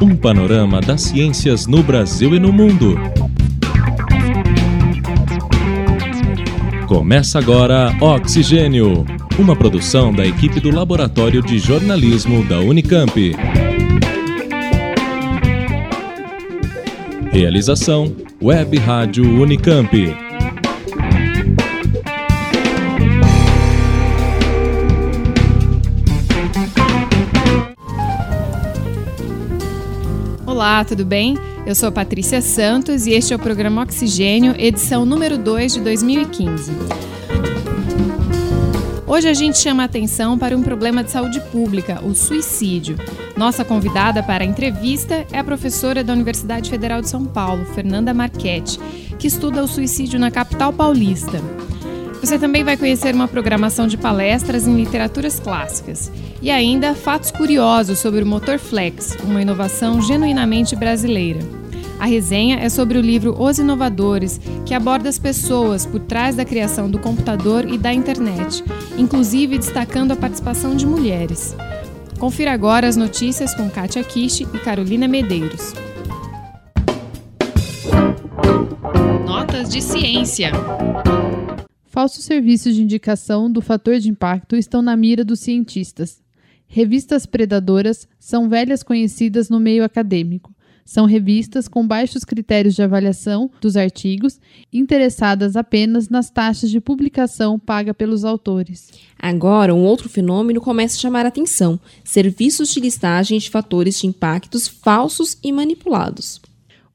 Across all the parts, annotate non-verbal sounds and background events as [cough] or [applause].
Um panorama das ciências no Brasil e no mundo. Começa agora Oxigênio, uma produção da equipe do Laboratório de Jornalismo da Unicamp. Realização Web Rádio Unicamp. Olá, tudo bem? Eu sou Patrícia Santos e este é o programa Oxigênio, edição número 2 de 2015. Hoje a gente chama a atenção para um problema de saúde pública, o suicídio. Nossa convidada para a entrevista é a professora da Universidade Federal de São Paulo, Fernanda Marchetti, que estuda o suicídio na capital paulista. Você também vai conhecer uma programação de palestras em literaturas clássicas e ainda fatos curiosos sobre o motor Flex, uma inovação genuinamente brasileira. A resenha é sobre o livro Os Inovadores, que aborda as pessoas por trás da criação do computador e da internet, inclusive destacando a participação de mulheres. Confira agora as notícias com Kátia Kishi e Carolina Medeiros. Notas de ciência. Falsos serviços de indicação do fator de impacto estão na mira dos cientistas. Revistas predadoras são velhas conhecidas no meio acadêmico. São revistas com baixos critérios de avaliação dos artigos, interessadas apenas nas taxas de publicação paga pelos autores. Agora, um outro fenômeno começa a chamar a atenção: serviços de listagem de fatores de impactos falsos e manipulados.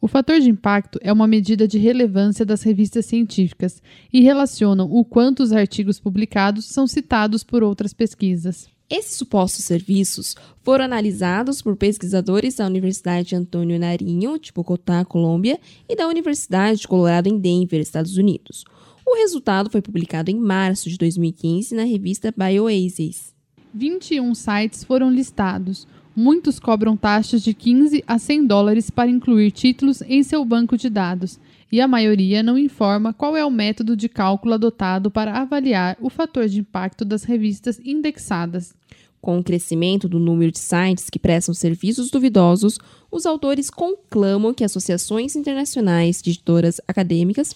O fator de impacto é uma medida de relevância das revistas científicas e relacionam o quanto os artigos publicados são citados por outras pesquisas. Esses supostos serviços foram analisados por pesquisadores da Universidade Antônio Narinho, de Bogotá, Colômbia, e da Universidade de Colorado em Denver, Estados Unidos. O resultado foi publicado em março de 2015 na revista Bioases. 21 sites foram listados, Muitos cobram taxas de 15 a 100 dólares para incluir títulos em seu banco de dados, e a maioria não informa qual é o método de cálculo adotado para avaliar o fator de impacto das revistas indexadas. Com o crescimento do número de sites que prestam serviços duvidosos, os autores conclamam que associações internacionais de editoras acadêmicas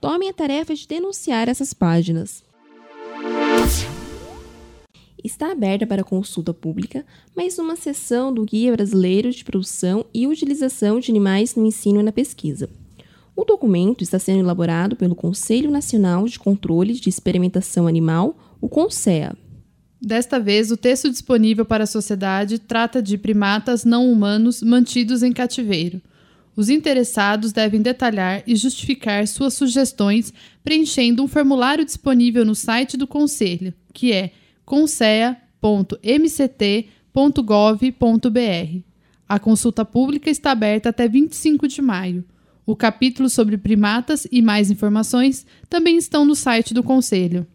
tomem a tarefa de denunciar essas páginas está aberta para consulta pública, mas numa seção do Guia Brasileiro de Produção e Utilização de Animais no Ensino e na Pesquisa. O documento está sendo elaborado pelo Conselho Nacional de Controle de Experimentação Animal, o CONSEA. Desta vez, o texto disponível para a sociedade trata de primatas não humanos mantidos em cativeiro. Os interessados devem detalhar e justificar suas sugestões preenchendo um formulário disponível no site do Conselho, que é consea.mct.gov.br. A consulta pública está aberta até 25 de maio. O capítulo sobre primatas e mais informações também estão no site do Conselho.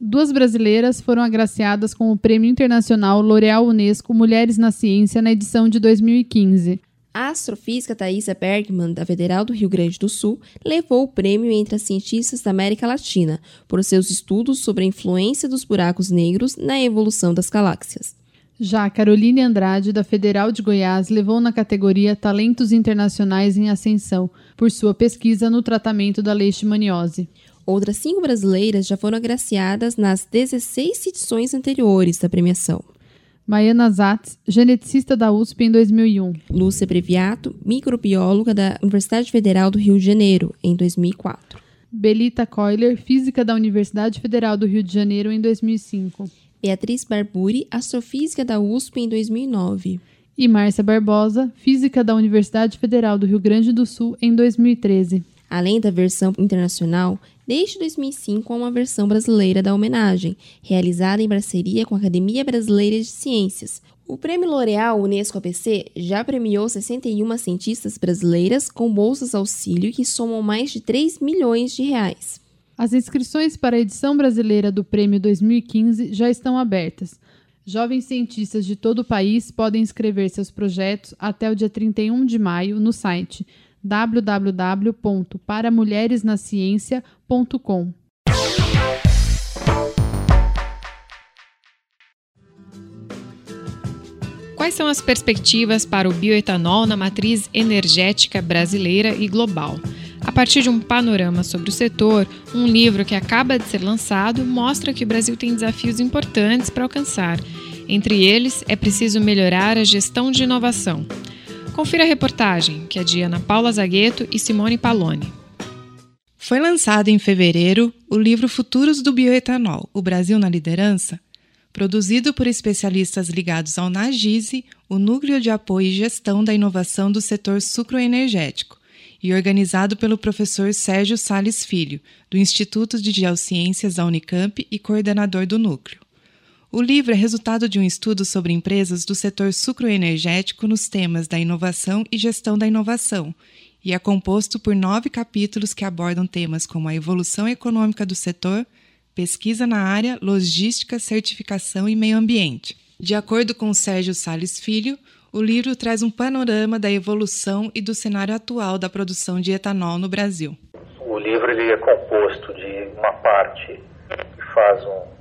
Duas brasileiras foram agraciadas com o Prêmio Internacional L'Oréal Unesco Mulheres na Ciência na edição de 2015. A astrofísica Thaisa Bergman, da Federal do Rio Grande do Sul, levou o prêmio entre as cientistas da América Latina por seus estudos sobre a influência dos buracos negros na evolução das galáxias. Já Caroline Andrade, da Federal de Goiás, levou na categoria Talentos Internacionais em Ascensão por sua pesquisa no tratamento da leishmaniose. Outras cinco brasileiras já foram agraciadas nas 16 edições anteriores da premiação. Maiana Zatz, geneticista da USP em 2001. Lúcia Breviato, microbióloga da Universidade Federal do Rio de Janeiro, em 2004. Belita Coiler, física da Universidade Federal do Rio de Janeiro, em 2005. Beatriz Barburi, astrofísica da USP, em 2009. E Márcia Barbosa, física da Universidade Federal do Rio Grande do Sul, em 2013. Além da versão internacional, desde 2005 há uma versão brasileira da homenagem, realizada em parceria com a Academia Brasileira de Ciências. O Prêmio L'Oréal Unesco APC já premiou 61 cientistas brasileiras com bolsas auxílio que somam mais de 3 milhões de reais. As inscrições para a edição brasileira do Prêmio 2015 já estão abertas. Jovens cientistas de todo o país podem inscrever seus projetos até o dia 31 de maio no site www.paramulheresnaciencia.com. Quais são as perspectivas para o bioetanol na matriz energética brasileira e global? A partir de um panorama sobre o setor, um livro que acaba de ser lançado mostra que o Brasil tem desafios importantes para alcançar. Entre eles, é preciso melhorar a gestão de inovação. Confira a reportagem, que é de Ana Paula Zagueto e Simone Paloni. Foi lançado em fevereiro o livro Futuros do Bioetanol: O Brasil na Liderança, produzido por especialistas ligados ao NAGISE, o Núcleo de Apoio e Gestão da Inovação do Setor Sucroenergético, e organizado pelo professor Sérgio Sales Filho, do Instituto de Geociências da Unicamp e coordenador do núcleo. O livro é resultado de um estudo sobre empresas do setor sucroenergético nos temas da inovação e gestão da inovação, e é composto por nove capítulos que abordam temas como a evolução econômica do setor, pesquisa na área, logística, certificação e meio ambiente. De acordo com Sérgio Sales Filho, o livro traz um panorama da evolução e do cenário atual da produção de etanol no Brasil. O livro ele é composto de uma parte que faz um,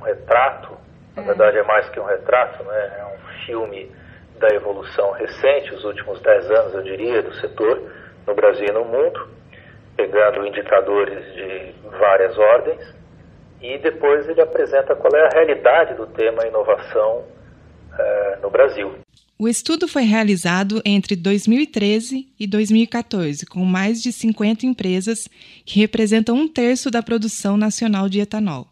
um retrato, na verdade é mais que um retrato, né? é um filme da evolução recente, os últimos dez anos, eu diria, do setor no Brasil e no mundo, pegando indicadores de várias ordens, e depois ele apresenta qual é a realidade do tema inovação eh, no Brasil. O estudo foi realizado entre 2013 e 2014, com mais de 50 empresas que representam um terço da produção nacional de etanol.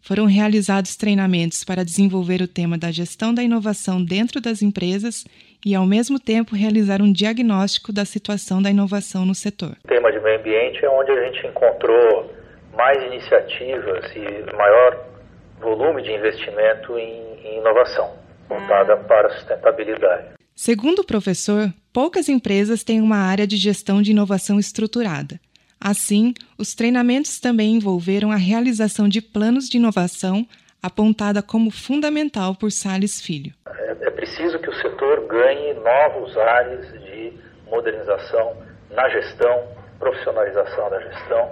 Foram realizados treinamentos para desenvolver o tema da gestão da inovação dentro das empresas e, ao mesmo tempo, realizar um diagnóstico da situação da inovação no setor. O tema de meio ambiente é onde a gente encontrou mais iniciativas e maior volume de investimento em, em inovação, voltada para a sustentabilidade. Segundo o professor, poucas empresas têm uma área de gestão de inovação estruturada. Assim, os treinamentos também envolveram a realização de planos de inovação, apontada como fundamental por Sales Filho. É, é preciso que o setor ganhe novos ares de modernização na gestão, profissionalização da gestão.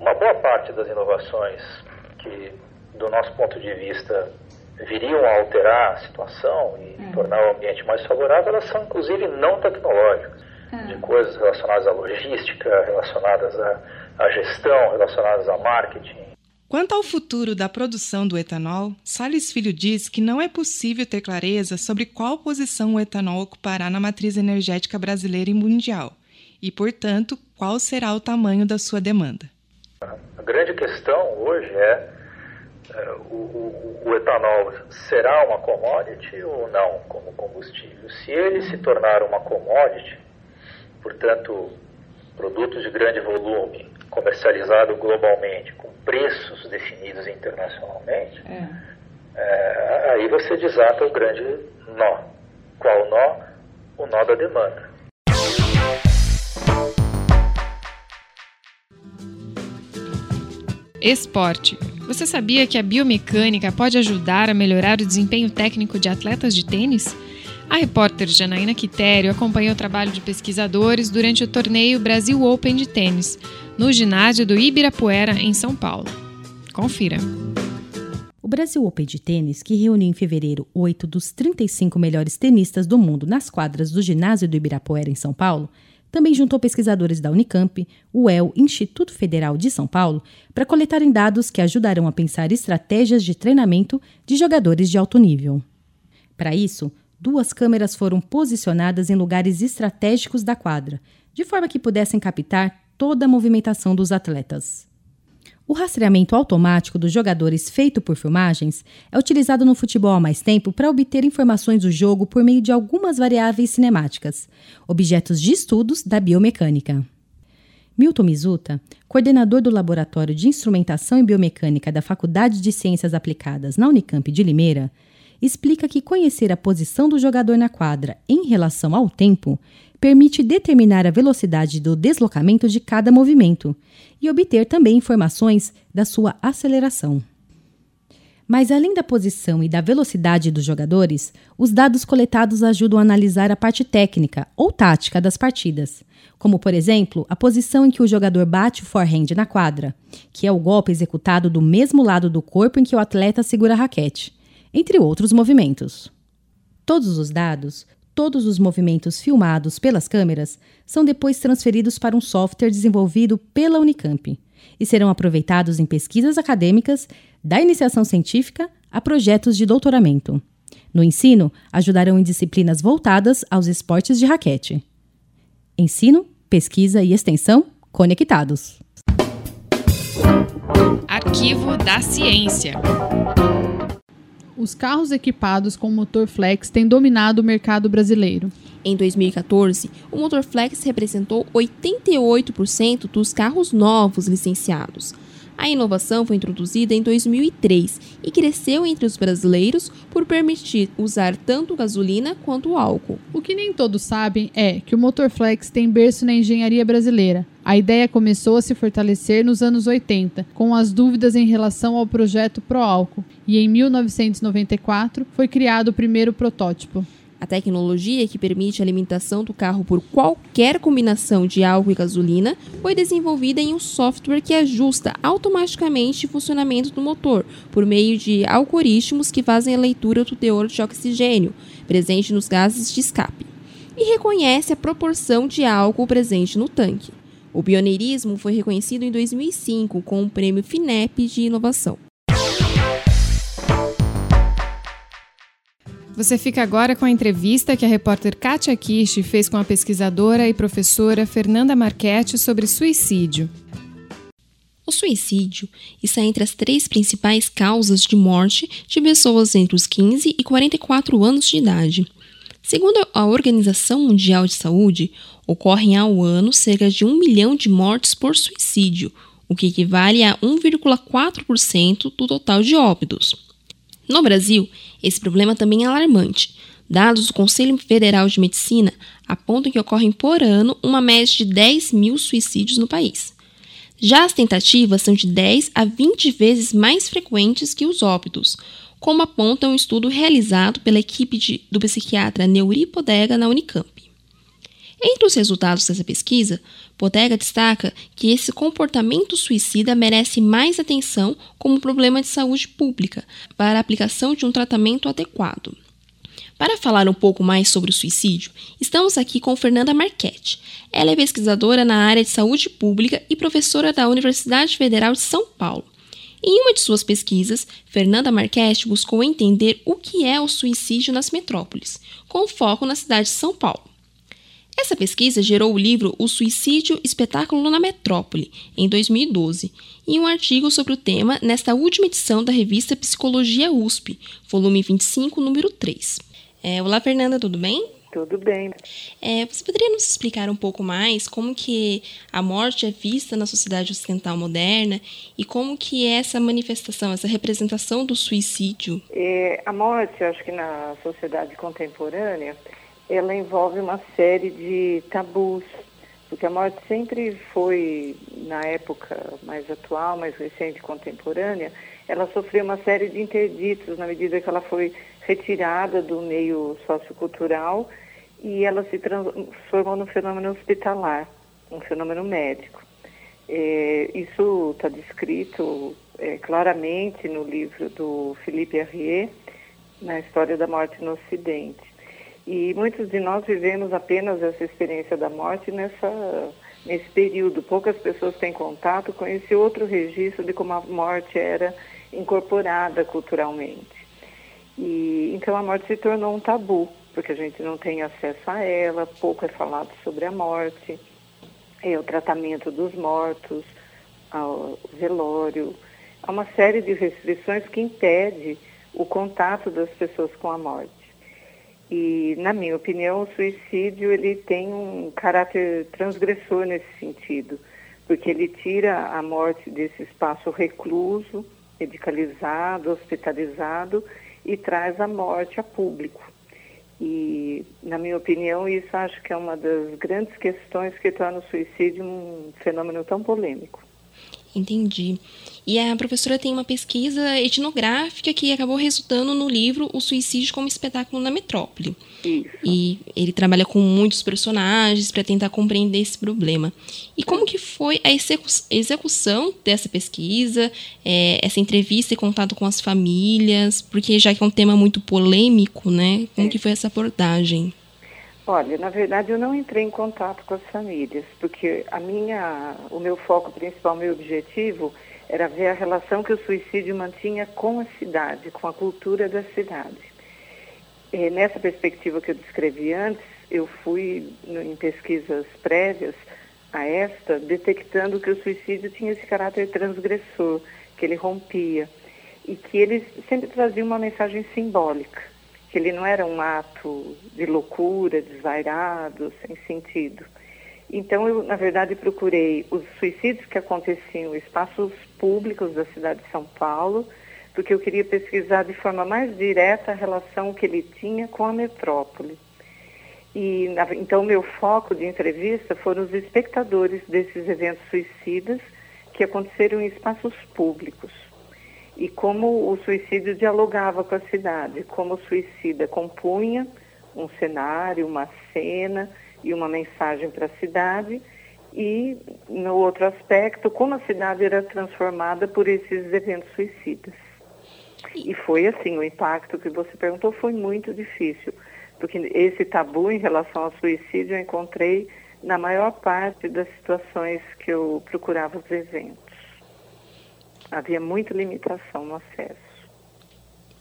Uma boa parte das inovações que, do nosso ponto de vista, viriam a alterar a situação e é. tornar o ambiente mais favorável, elas são inclusive não tecnológicas de coisas relacionadas à logística, relacionadas à, à gestão, relacionadas a marketing. Quanto ao futuro da produção do etanol, Salles Filho diz que não é possível ter clareza sobre qual posição o etanol ocupará na matriz energética brasileira e mundial, e, portanto, qual será o tamanho da sua demanda. A grande questão hoje é, é o, o, o, etanol será uma commodity ou não como combustível? Se ele se tornar uma commodity, portanto, produtos de grande volume, comercializado globalmente, com preços definidos internacionalmente, é. É, aí você desata o grande nó. Qual nó? O nó da demanda. Esporte. Você sabia que a biomecânica pode ajudar a melhorar o desempenho técnico de atletas de tênis? A repórter Janaína Quitério acompanhou o trabalho de pesquisadores durante o torneio Brasil Open de tênis, no ginásio do Ibirapuera, em São Paulo. Confira. O Brasil Open de tênis, que reuniu em fevereiro oito dos 35 melhores tenistas do mundo nas quadras do ginásio do Ibirapuera, em São Paulo, também juntou pesquisadores da Unicamp, UEL, Instituto Federal de São Paulo, para coletarem dados que ajudarão a pensar estratégias de treinamento de jogadores de alto nível. Para isso, duas câmeras foram posicionadas em lugares estratégicos da quadra, de forma que pudessem captar toda a movimentação dos atletas. O rastreamento automático dos jogadores feito por filmagens é utilizado no futebol há mais tempo para obter informações do jogo por meio de algumas variáveis cinemáticas, objetos de estudos da biomecânica. Milton Mizuta, coordenador do Laboratório de Instrumentação e Biomecânica da Faculdade de Ciências Aplicadas na Unicamp de Limeira, explica que conhecer a posição do jogador na quadra em relação ao tempo permite determinar a velocidade do deslocamento de cada movimento e obter também informações da sua aceleração. Mas além da posição e da velocidade dos jogadores, os dados coletados ajudam a analisar a parte técnica ou tática das partidas, como por exemplo a posição em que o jogador bate o forehand na quadra, que é o golpe executado do mesmo lado do corpo em que o atleta segura a raquete entre outros movimentos. Todos os dados, todos os movimentos filmados pelas câmeras, são depois transferidos para um software desenvolvido pela Unicamp e serão aproveitados em pesquisas acadêmicas, da iniciação científica a projetos de doutoramento. No ensino, ajudarão em disciplinas voltadas aos esportes de raquete. Ensino, pesquisa e extensão conectados. Arquivo da Ciência. Os carros equipados com motor flex têm dominado o mercado brasileiro. Em 2014, o motor flex representou 88% dos carros novos licenciados. A inovação foi introduzida em 2003 e cresceu entre os brasileiros por permitir usar tanto gasolina quanto álcool. O que nem todos sabem é que o motor flex tem berço na engenharia brasileira. A ideia começou a se fortalecer nos anos 80, com as dúvidas em relação ao projeto Pro Álcool, e em 1994 foi criado o primeiro protótipo. A tecnologia que permite a alimentação do carro por qualquer combinação de álcool e gasolina foi desenvolvida em um software que ajusta automaticamente o funcionamento do motor por meio de algoritmos que fazem a leitura do teor de oxigênio presente nos gases de escape e reconhece a proporção de álcool presente no tanque. O pioneirismo foi reconhecido em 2005 com o prêmio FINEP de inovação. Você fica agora com a entrevista que a repórter Kátia Kishi fez com a pesquisadora e professora Fernanda Marchetti sobre suicídio. O suicídio está entre as três principais causas de morte de pessoas entre os 15 e 44 anos de idade. Segundo a Organização Mundial de Saúde, ocorrem ao ano cerca de um milhão de mortes por suicídio, o que equivale a 1,4% do total de óbitos. No Brasil, esse problema também é alarmante. Dados do Conselho Federal de Medicina apontam que ocorrem por ano uma média de 10 mil suicídios no país. Já as tentativas são de 10 a 20 vezes mais frequentes que os óbitos, como aponta um estudo realizado pela equipe de, do psiquiatra Neuri Podega na Unicamp. Entre os resultados dessa pesquisa, Bodega destaca que esse comportamento suicida merece mais atenção como problema de saúde pública para a aplicação de um tratamento adequado. Para falar um pouco mais sobre o suicídio, estamos aqui com Fernanda Marchetti. Ela é pesquisadora na área de saúde pública e professora da Universidade Federal de São Paulo. Em uma de suas pesquisas, Fernanda Marchetti buscou entender o que é o suicídio nas metrópoles, com foco na cidade de São Paulo. Essa pesquisa gerou o livro O Suicídio Espetáculo na Metrópole, em 2012, e um artigo sobre o tema nesta última edição da revista Psicologia USP, volume 25, número 3. É, olá, Fernanda, tudo bem? Tudo bem. É, você poderia nos explicar um pouco mais como que a morte é vista na sociedade ocidental moderna e como que essa manifestação, essa representação do suicídio? É, a morte, acho que na sociedade contemporânea, ela envolve uma série de tabus, porque a morte sempre foi, na época mais atual, mais recente, contemporânea, ela sofreu uma série de interditos na medida que ela foi retirada do meio sociocultural e ela se transformou num fenômeno hospitalar, um fenômeno médico. É, isso está descrito é, claramente no livro do Philippe Arrier, na História da Morte no Ocidente. E muitos de nós vivemos apenas essa experiência da morte nessa, nesse período. Poucas pessoas têm contato com esse outro registro de como a morte era incorporada culturalmente. E então a morte se tornou um tabu, porque a gente não tem acesso a ela, pouco é falado sobre a morte, é o tratamento dos mortos, o velório, há uma série de restrições que impede o contato das pessoas com a morte. E, na minha opinião, o suicídio ele tem um caráter transgressor nesse sentido, porque ele tira a morte desse espaço recluso, medicalizado, hospitalizado e traz a morte a público. E, na minha opinião, isso acho que é uma das grandes questões que torna o suicídio um fenômeno tão polêmico. Entendi. E a professora tem uma pesquisa etnográfica que acabou resultando no livro O Suicídio como Espetáculo na Metrópole. Isso. E ele trabalha com muitos personagens para tentar compreender esse problema. E como que foi a execução dessa pesquisa, é, essa entrevista e contato com as famílias? Porque já que é um tema muito polêmico, né? Como é. que foi essa abordagem? Olha, na verdade eu não entrei em contato com as famílias, porque a minha, o meu foco principal, meu objetivo era ver a relação que o suicídio mantinha com a cidade, com a cultura da cidade. E nessa perspectiva que eu descrevi antes, eu fui em pesquisas prévias a esta, detectando que o suicídio tinha esse caráter transgressor, que ele rompia e que ele sempre trazia uma mensagem simbólica que ele não era um ato de loucura, desvairado, sem sentido. Então, eu, na verdade, procurei os suicídios que aconteciam em espaços públicos da cidade de São Paulo, porque eu queria pesquisar de forma mais direta a relação que ele tinha com a metrópole. E, na, então, meu foco de entrevista foram os espectadores desses eventos suicidas que aconteceram em espaços públicos e como o suicídio dialogava com a cidade, como o suicida compunha um cenário, uma cena e uma mensagem para a cidade, e no outro aspecto, como a cidade era transformada por esses eventos suicidas. E foi assim, o impacto que você perguntou foi muito difícil, porque esse tabu em relação ao suicídio eu encontrei na maior parte das situações que eu procurava os eventos. Havia muita limitação no acesso.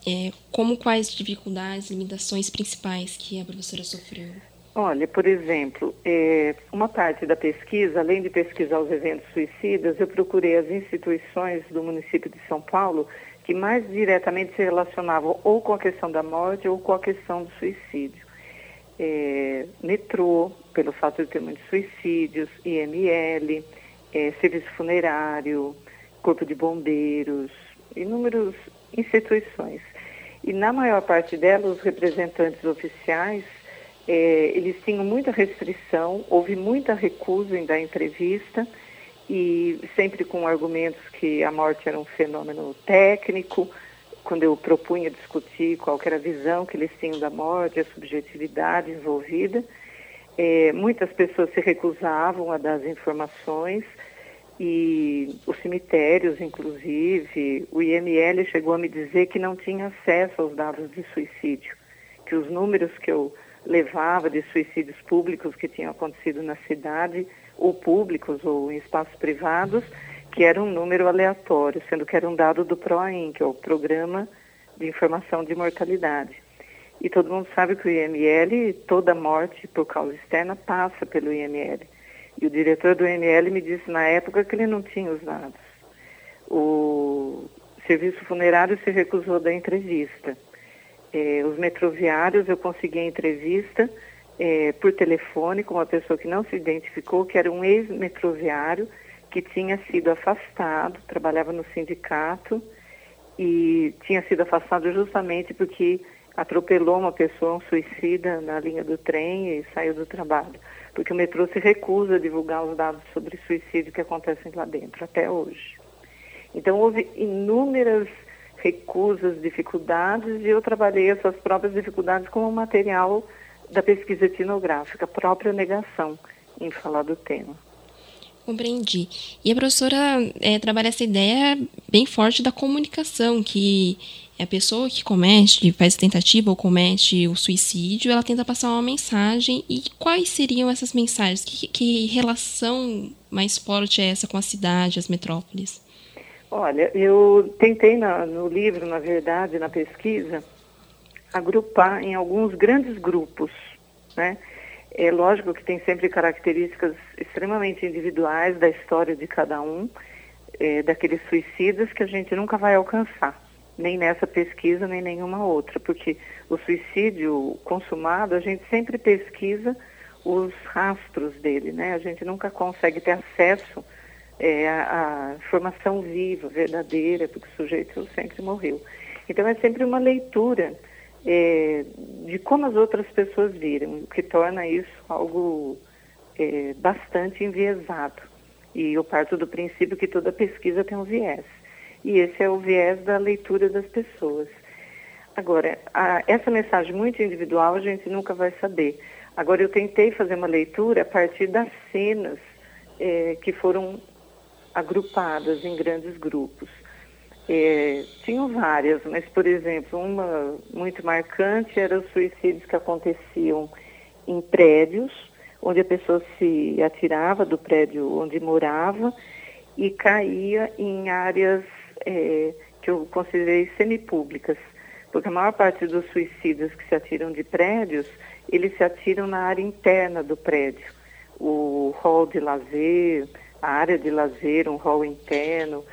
É, como quais dificuldades, limitações principais que a professora sofreu? Olha, por exemplo, é, uma parte da pesquisa, além de pesquisar os eventos suicidas, eu procurei as instituições do município de São Paulo que mais diretamente se relacionavam ou com a questão da morte ou com a questão do suicídio. É, metrô, pelo fato de ter muitos suicídios, IML, é, serviço funerário, Corpo de Bombeiros, inúmeras instituições. E na maior parte delas, os representantes oficiais, é, eles tinham muita restrição, houve muita recusa em dar entrevista, e sempre com argumentos que a morte era um fenômeno técnico, quando eu propunha discutir qual era a visão que eles tinham da morte, a subjetividade envolvida, é, muitas pessoas se recusavam a dar as informações, e os cemitérios, inclusive, o IML chegou a me dizer que não tinha acesso aos dados de suicídio, que os números que eu levava de suicídios públicos que tinham acontecido na cidade, ou públicos ou em espaços privados, que era um número aleatório, sendo que era um dado do PROAIN, que é o Programa de Informação de Mortalidade. E todo mundo sabe que o IML, toda morte por causa externa passa pelo IML. E o diretor do ML me disse na época que ele não tinha os dados. O serviço funerário se recusou da entrevista. É, os metroviários, eu consegui a entrevista é, por telefone com uma pessoa que não se identificou, que era um ex-metroviário que tinha sido afastado, trabalhava no sindicato e tinha sido afastado justamente porque atropelou uma pessoa, um suicida, na linha do trem e saiu do trabalho porque o metrô se recusa a divulgar os dados sobre suicídio que acontecem lá dentro, até hoje. Então, houve inúmeras recusas, dificuldades, e eu trabalhei essas próprias dificuldades como material da pesquisa etnográfica, própria negação em falar do tema. Compreendi. E a professora é, trabalha essa ideia bem forte da comunicação, que a pessoa que comete, faz a tentativa ou comete o suicídio, ela tenta passar uma mensagem. E quais seriam essas mensagens? Que, que relação mais forte é essa com a cidade, as metrópoles? Olha, eu tentei na, no livro, na verdade, na pesquisa, agrupar em alguns grandes grupos, né? É lógico que tem sempre características extremamente individuais da história de cada um, é, daqueles suicidas que a gente nunca vai alcançar nem nessa pesquisa, nem nenhuma outra, porque o suicídio consumado, a gente sempre pesquisa os rastros dele, né? A gente nunca consegue ter acesso é, à, à informação viva, verdadeira, porque o sujeito sempre morreu. Então é sempre uma leitura é, de como as outras pessoas viram, o que torna isso algo é, bastante enviesado. E eu parto do princípio que toda pesquisa tem um viés. E esse é o viés da leitura das pessoas. Agora, a, essa mensagem muito individual a gente nunca vai saber. Agora, eu tentei fazer uma leitura a partir das cenas é, que foram agrupadas em grandes grupos. É, tinham várias, mas, por exemplo, uma muito marcante era os suicídios que aconteciam em prédios, onde a pessoa se atirava do prédio onde morava e caía em áreas é, que eu considerei semipúblicas, porque a maior parte dos suicídios que se atiram de prédios, eles se atiram na área interna do prédio. O hall de lazer, a área de lazer, um hall interno,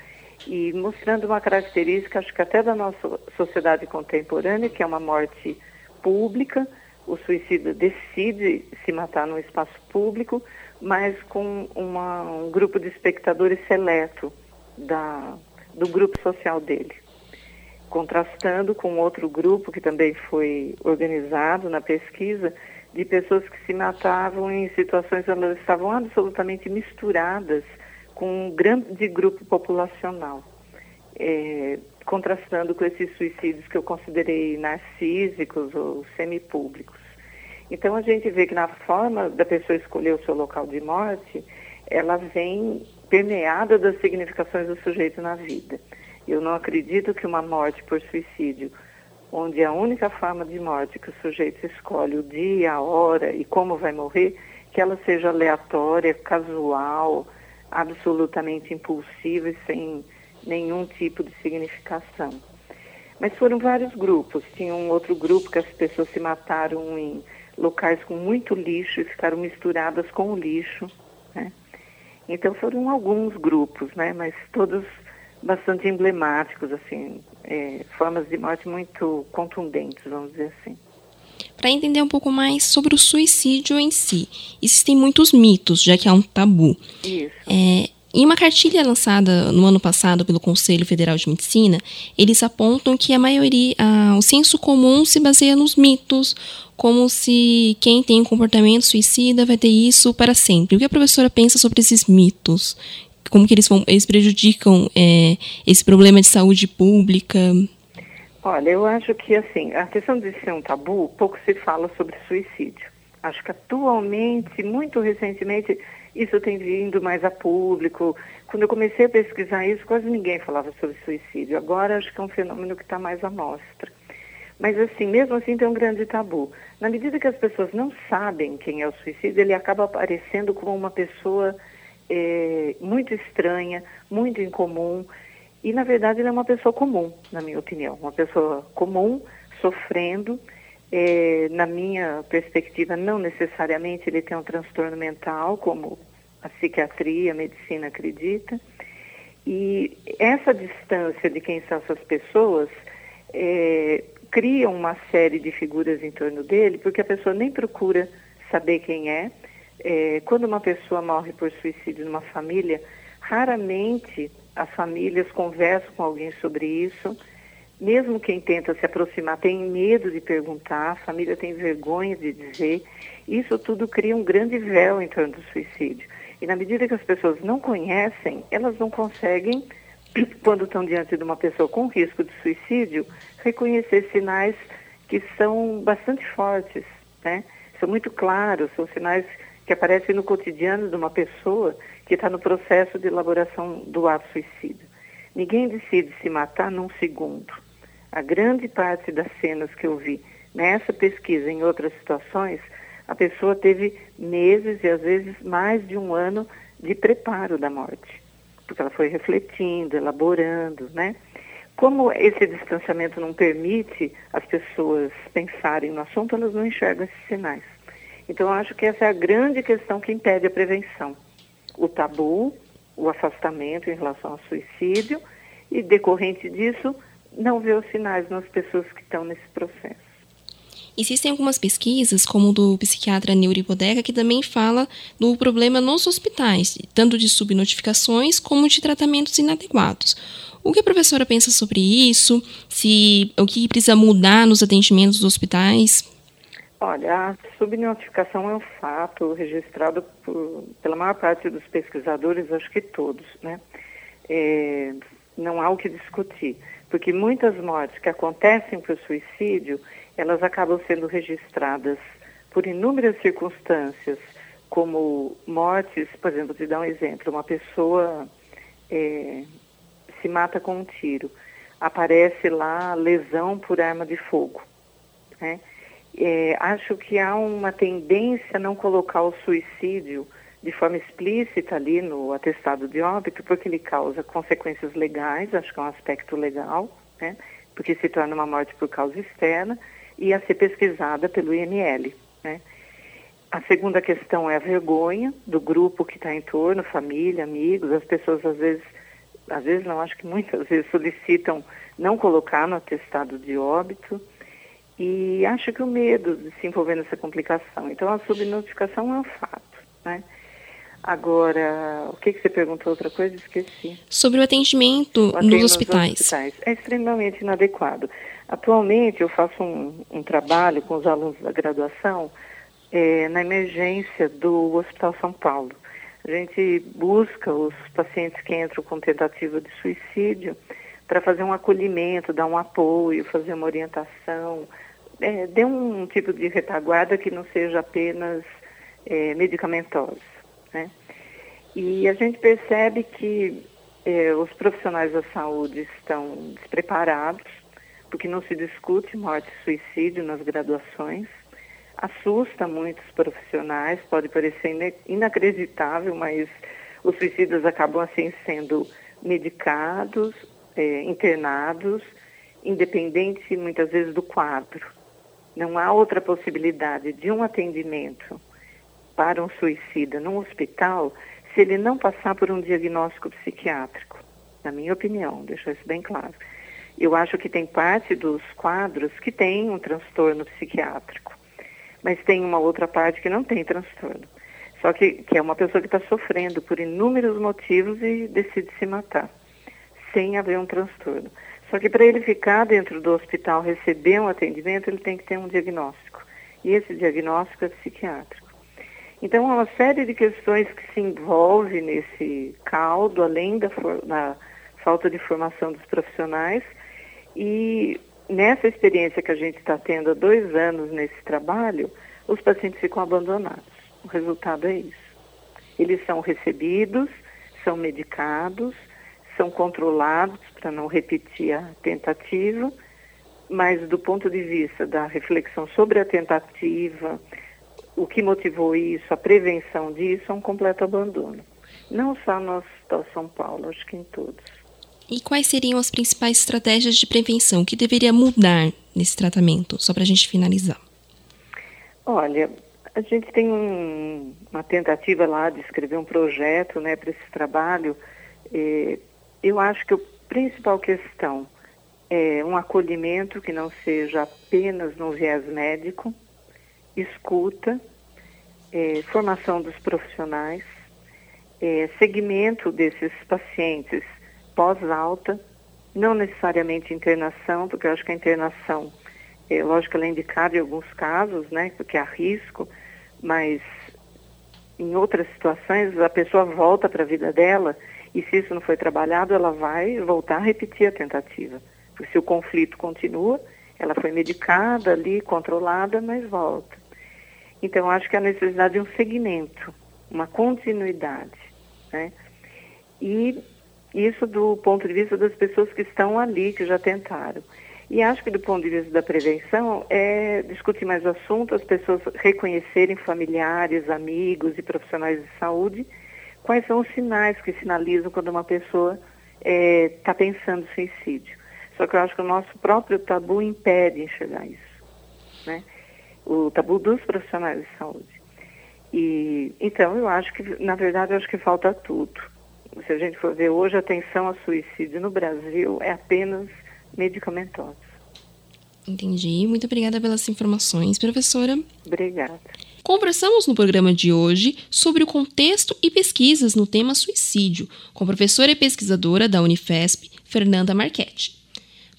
e mostrando uma característica, acho que até da nossa sociedade contemporânea, que é uma morte pública, o suicida decide se matar no espaço público, mas com uma, um grupo de espectadores seleto da, do grupo social dele. Contrastando com outro grupo que também foi organizado na pesquisa, de pessoas que se matavam em situações onde elas estavam absolutamente misturadas com um grande grupo populacional, é, contrastando com esses suicídios que eu considerei narcísicos ou semipúblicos. Então a gente vê que na forma da pessoa escolher o seu local de morte, ela vem permeada das significações do sujeito na vida. Eu não acredito que uma morte por suicídio, onde a única forma de morte que o sujeito escolhe o dia, a hora e como vai morrer, que ela seja aleatória, casual, absolutamente impulsiva e sem nenhum tipo de significação. Mas foram vários grupos. Tinha um outro grupo que as pessoas se mataram em locais com muito lixo e ficaram misturadas com o lixo. Né? Então foram alguns grupos, né? mas todos bastante emblemáticos, assim, é, formas de morte muito contundentes, vamos dizer assim para entender um pouco mais sobre o suicídio em si. Existem muitos mitos, já que há um tabu. Isso. É, em uma cartilha lançada no ano passado pelo Conselho Federal de Medicina, eles apontam que a maioria, o senso comum se baseia nos mitos, como se quem tem um comportamento suicida vai ter isso para sempre. O que a professora pensa sobre esses mitos? Como que eles, vão, eles prejudicam é, esse problema de saúde pública? Olha, eu acho que assim, a questão de ser um tabu, pouco se fala sobre suicídio. Acho que atualmente, muito recentemente, isso tem vindo mais a público. Quando eu comecei a pesquisar isso, quase ninguém falava sobre suicídio. Agora acho que é um fenômeno que está mais à mostra. Mas assim, mesmo assim tem um grande tabu. Na medida que as pessoas não sabem quem é o suicídio, ele acaba aparecendo como uma pessoa é, muito estranha, muito incomum. E, na verdade, ele é uma pessoa comum, na minha opinião. Uma pessoa comum, sofrendo. É, na minha perspectiva, não necessariamente ele tem um transtorno mental, como a psiquiatria, a medicina acredita. E essa distância de quem são essas pessoas é, cria uma série de figuras em torno dele, porque a pessoa nem procura saber quem é. é quando uma pessoa morre por suicídio numa família, raramente as famílias conversam com alguém sobre isso. Mesmo quem tenta se aproximar tem medo de perguntar, a família tem vergonha de dizer. Isso tudo cria um grande véu em torno do suicídio. E na medida que as pessoas não conhecem, elas não conseguem, [clears throat] quando estão diante de uma pessoa com risco de suicídio, reconhecer sinais que são bastante fortes, né? São muito claros, são sinais que aparecem no cotidiano de uma pessoa que está no processo de elaboração do ato suicídio. Ninguém decide se matar num segundo. A grande parte das cenas que eu vi nessa pesquisa, em outras situações, a pessoa teve meses e às vezes mais de um ano de preparo da morte, porque ela foi refletindo, elaborando, né? Como esse distanciamento não permite as pessoas pensarem no assunto, elas não enxergam esses sinais. Então, eu acho que essa é a grande questão que impede a prevenção. O tabu, o afastamento em relação ao suicídio e, decorrente disso, não ver os sinais nas pessoas que estão nesse processo. Existem algumas pesquisas, como do psiquiatra Hipoteca, que também fala do problema nos hospitais, tanto de subnotificações como de tratamentos inadequados. O que a professora pensa sobre isso? Se o que precisa mudar nos atendimentos dos hospitais? Olha, a subnotificação é um fato registrado por, pela maior parte dos pesquisadores, acho que todos, né? É, não há o que discutir, porque muitas mortes que acontecem por suicídio, elas acabam sendo registradas por inúmeras circunstâncias, como mortes, por exemplo, te dar um exemplo, uma pessoa é, se mata com um tiro, aparece lá lesão por arma de fogo, né? É, acho que há uma tendência a não colocar o suicídio de forma explícita ali no atestado de óbito, porque ele causa consequências legais, acho que é um aspecto legal, né? porque se torna uma morte por causa externa, e a ser pesquisada pelo IML. Né? A segunda questão é a vergonha do grupo que está em torno, família, amigos, as pessoas às vezes, às vezes não, acho que muitas [laughs] vezes solicitam não colocar no atestado de óbito. E acho que o medo de se envolver nessa complicação. Então, a subnotificação é um fato, né? Agora, o que, que você perguntou? Outra coisa? Esqueci. Sobre o atendimento, o nos, hospitais. nos, hospitais. É extremamente inadequado. Atualmente, eu faço um, um trabalho com os alunos da graduação é, na emergência do Hospital São Paulo. A gente busca os pacientes que entram com tentativa de suicídio para fazer um acolhimento, dar um apoio, fazer uma orientação, é, dê um tipo de retaguarda que não seja apenas é, medicamentosa. Né? E a gente percebe que é, os profissionais da saúde estão despreparados, porque não se discute morte e suicídio nas graduações. Assusta muitos profissionais, pode parecer inacreditável, mas os suicidas acabam assim sendo medicados, é, internados, independente muitas vezes do quadro. Não há outra possibilidade de um atendimento para um suicida num hospital se ele não passar por um diagnóstico psiquiátrico, na minha opinião, deixa isso bem claro. Eu acho que tem parte dos quadros que tem um transtorno psiquiátrico, mas tem uma outra parte que não tem transtorno. Só que, que é uma pessoa que está sofrendo por inúmeros motivos e decide se matar, sem haver um transtorno. Só que para ele ficar dentro do hospital, receber um atendimento, ele tem que ter um diagnóstico. E esse diagnóstico é psiquiátrico. Então, há uma série de questões que se envolve nesse caldo, além da, da falta de formação dos profissionais. E nessa experiência que a gente está tendo há dois anos nesse trabalho, os pacientes ficam abandonados. O resultado é isso. Eles são recebidos, são medicados, são controlados para não repetir a tentativa, mas do ponto de vista da reflexão sobre a tentativa, o que motivou isso, a prevenção disso, é um completo abandono. Não só no Hospital São Paulo, acho que em todos. E quais seriam as principais estratégias de prevenção que deveria mudar nesse tratamento, só para a gente finalizar? Olha, a gente tem um, uma tentativa lá de escrever um projeto né, para esse trabalho. Eh, eu acho que a principal questão é um acolhimento que não seja apenas no viés médico, escuta, é, formação dos profissionais, é, segmento desses pacientes pós-alta, não necessariamente internação, porque eu acho que a internação, é, lógico, ela é indicada em alguns casos, né, porque há risco, mas em outras situações a pessoa volta para a vida dela e se isso não foi trabalhado, ela vai voltar a repetir a tentativa. Porque se o conflito continua, ela foi medicada ali, controlada, mas volta. Então, acho que a necessidade de um segmento, uma continuidade. Né? E isso do ponto de vista das pessoas que estão ali, que já tentaram. E acho que do ponto de vista da prevenção é discutir mais o assunto, as pessoas reconhecerem familiares, amigos e profissionais de saúde quais são os sinais que sinalizam quando uma pessoa está é, tá pensando suicídio. Só que eu acho que o nosso próprio tabu impede enxergar isso, né? O tabu dos profissionais de saúde. E então eu acho que, na verdade, eu acho que falta tudo. Se a gente for ver hoje, a atenção ao suicídio no Brasil é apenas medicamentosa. Entendi. Muito obrigada pelas informações, professora. Obrigada. Conversamos no programa de hoje sobre o contexto e pesquisas no tema suicídio com a professora e pesquisadora da Unifesp, Fernanda Marchetti.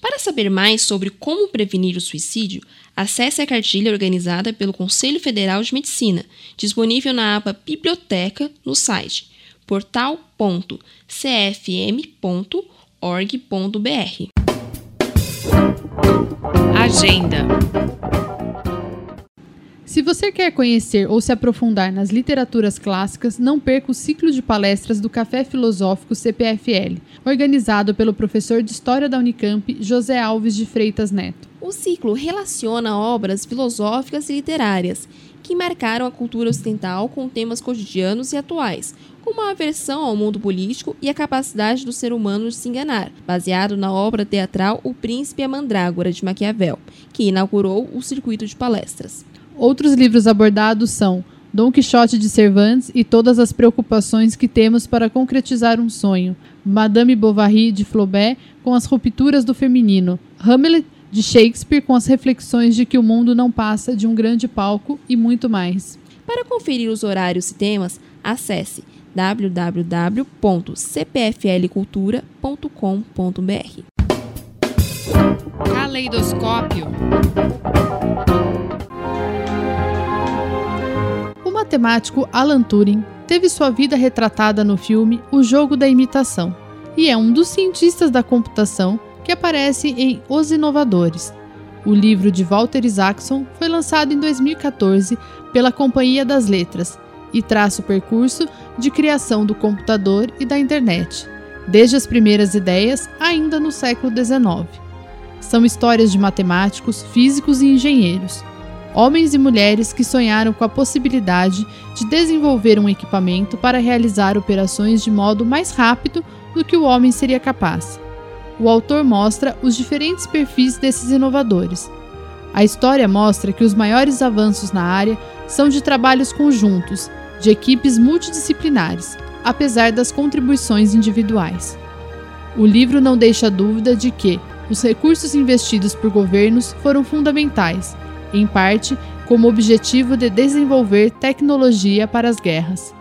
Para saber mais sobre como prevenir o suicídio, acesse a cartilha organizada pelo Conselho Federal de Medicina, disponível na aba Biblioteca no site portal.cfm.org.br. Agenda se você quer conhecer ou se aprofundar nas literaturas clássicas, não perca o ciclo de palestras do Café Filosófico CPFL, organizado pelo professor de História da Unicamp, José Alves de Freitas Neto. O ciclo relaciona obras filosóficas e literárias que marcaram a cultura ocidental com temas cotidianos e atuais, como a aversão ao mundo político e a capacidade do ser humano de se enganar, baseado na obra teatral O Príncipe e a Mandrágora de Maquiavel, que inaugurou o circuito de palestras. Outros livros abordados são Dom Quixote de Cervantes e todas as preocupações que temos para concretizar um sonho, Madame Bovary de Flaubert com as rupturas do feminino, Hamlet de Shakespeare com as reflexões de que o mundo não passa de um grande palco e muito mais. Para conferir os horários e temas, acesse www.cpflcultura.com.br. Caleidoscópio matemático Alan Turing teve sua vida retratada no filme O Jogo da Imitação e é um dos cientistas da computação que aparece em Os Inovadores. O livro de Walter Isaacson foi lançado em 2014 pela Companhia das Letras e traça o percurso de criação do computador e da internet, desde as primeiras ideias ainda no século XIX. São histórias de matemáticos, físicos e engenheiros homens e mulheres que sonharam com a possibilidade de desenvolver um equipamento para realizar operações de modo mais rápido do que o homem seria capaz. O autor mostra os diferentes perfis desses inovadores. A história mostra que os maiores avanços na área são de trabalhos conjuntos, de equipes multidisciplinares, apesar das contribuições individuais. O livro não deixa dúvida de que os recursos investidos por governos foram fundamentais em parte como objetivo de desenvolver tecnologia para as guerras.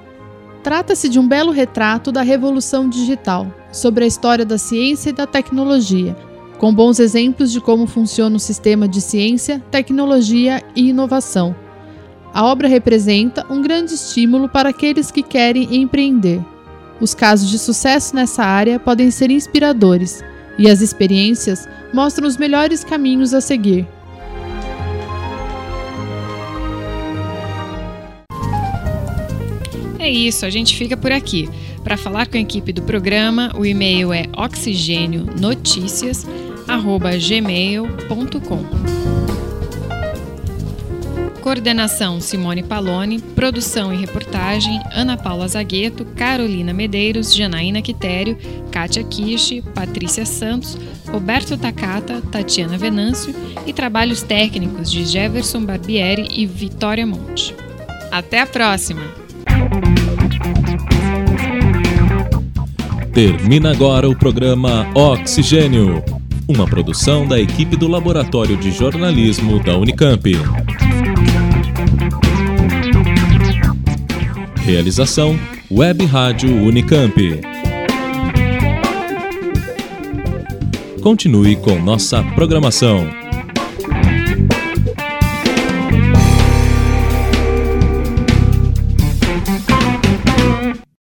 Trata-se de um belo retrato da revolução digital, sobre a história da ciência e da tecnologia, com bons exemplos de como funciona o sistema de ciência, tecnologia e inovação. A obra representa um grande estímulo para aqueles que querem empreender. Os casos de sucesso nessa área podem ser inspiradores, e as experiências mostram os melhores caminhos a seguir. É isso, a gente fica por aqui. Para falar com a equipe do programa, o e-mail é oxigênionoticias@gmail.com. Coordenação Simone Paloni, produção e reportagem Ana Paula Zagueto, Carolina Medeiros, Janaína Quitério, Kátia Kishi, Patrícia Santos, Roberto Takata, Tatiana Venâncio e trabalhos técnicos de Jefferson Barbieri e Vitória Monte. Até a próxima! Termina agora o programa Oxigênio, uma produção da equipe do Laboratório de Jornalismo da Unicamp. Realização Web Rádio Unicamp. Continue com nossa programação.